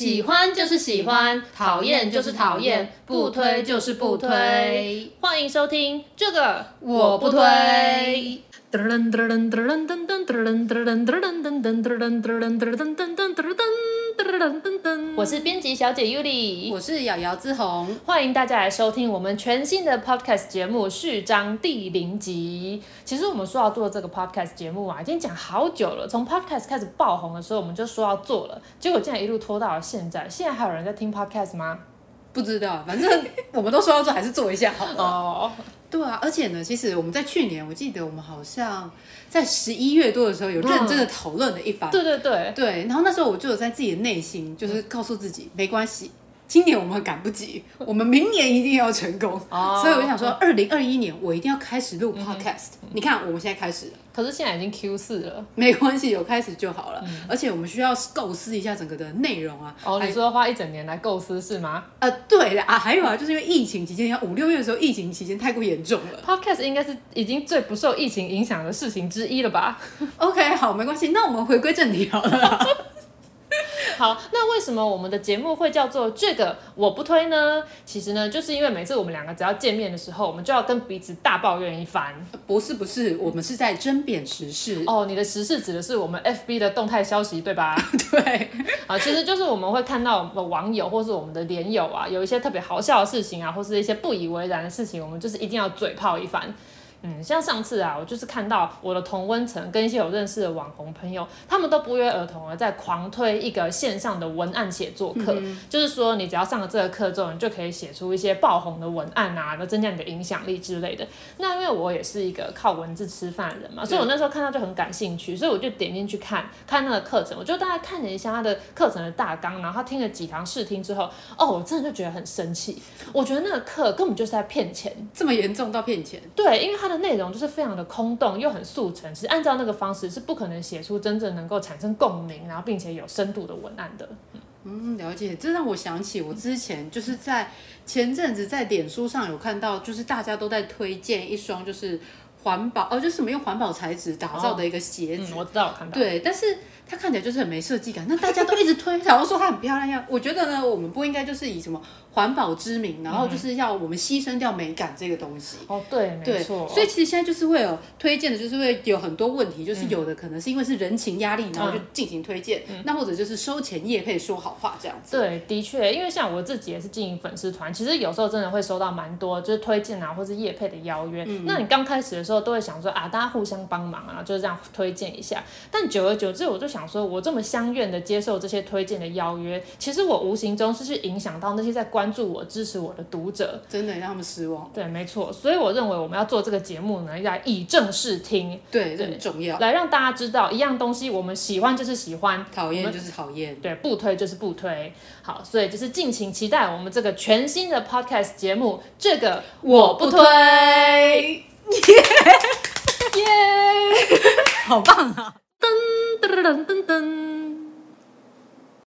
喜欢就是喜欢，讨厌就是讨厌，不推就是不推。欢迎收听这个我不推。我是编辑小姐 Yuli，我是瑶瑶志红，欢迎大家来收听我们全新的 Podcast 节目序章第零集。其实我们说要做这个 Podcast 节目啊，已经讲好久了。从 Podcast 开始爆红的时候，我们就说要做了，结果竟然一路拖到了现在。现在还有人在听 Podcast 吗？不知道，反正我们都说要做，还是做一下好了。哦，对啊，而且呢，其实我们在去年，我记得我们好像在十一月多的时候有认真的讨论了一番。对对对对，然后那时候我就有在自己的内心，就是告诉自己，没关系。今年我们赶不及，我们明年一定要成功。Oh, 所以我就想说，二零二一年我一定要开始录 podcast。嗯、你看，我们现在开始了，可是现在已经 Q 四了，没关系，有开始就好了。嗯、而且我们需要构思一下整个的内容啊。哦，你说花一整年来构思是吗？呃，对的啊，还有啊，就是因为疫情期间，要五六月的时候，疫情期间太过严重了。Podcast 应该是已经最不受疫情影响的事情之一了吧？OK，好，没关系，那我们回归正题好了。好，那为什么我们的节目会叫做这个我不推呢？其实呢，就是因为每次我们两个只要见面的时候，我们就要跟彼此大抱怨一番。不是不是，我们是在争辩时事。哦，你的时事指的是我们 FB 的动态消息，对吧？对。啊，其实就是我们会看到网友或是我们的连友啊，有一些特别好笑的事情啊，或是一些不以为然的事情，我们就是一定要嘴炮一番。嗯，像上次啊，我就是看到我的同温层跟一些有认识的网红朋友，他们都不约而同的在狂推一个线上的文案写作课，嗯、就是说你只要上了这个课之后，你就可以写出一些爆红的文案啊，来增加你的影响力之类的。那因为我也是一个靠文字吃饭的人嘛，所以我那时候看到就很感兴趣，所以我就点进去看看那个课程，我就大概看了一下他的课程的大纲，然后他听了几堂试听之后，哦，我真的就觉得很生气，我觉得那个课根本就是在骗钱，这么严重到骗钱？对，因为他的内容就是非常的空洞，又很速成，其实按照那个方式是不可能写出真正能够产生共鸣，然后并且有深度的文案的。嗯，了解。这让我想起我之前就是在前阵子在脸书上有看到，就是大家都在推荐一双就是环保哦，就是什么用环保材质打造的一个鞋子。哦嗯、我知道，我看到。对，但是。它看起来就是很没设计感，那大家都一直推，然后说它很漂亮呀。我觉得呢，我们不应该就是以什么环保之名，然后就是要我们牺牲掉美感这个东西。哦，对，没错。所以其实现在就是会有推荐的，就是会有很多问题，就是有的可能是因为是人情压力，然后就进行推荐，嗯、那或者就是收钱业配说好话这样子。对，的确，因为像我自己也是经营粉丝团，其实有时候真的会收到蛮多就是推荐啊，或是业配的邀约。嗯、那你刚开始的时候都会想说啊，大家互相帮忙啊，就是这样推荐一下。但久而久之，我就想说，我这么相相愿的接受这些推荐的邀约，其实我无形中是去影响到那些在关注我、支持我的读者，真的让他们失望。对，没错。所以我认为我们要做这个节目呢，要以正视听，对，这很重要，来让大家知道一样东西，我们喜欢就是喜欢，讨厌就是讨厌，对，不推就是不推。好，所以就是敬请期待我们这个全新的 podcast 节目，这个我不推，耶 耶，好棒啊！噔噔噔噔噔。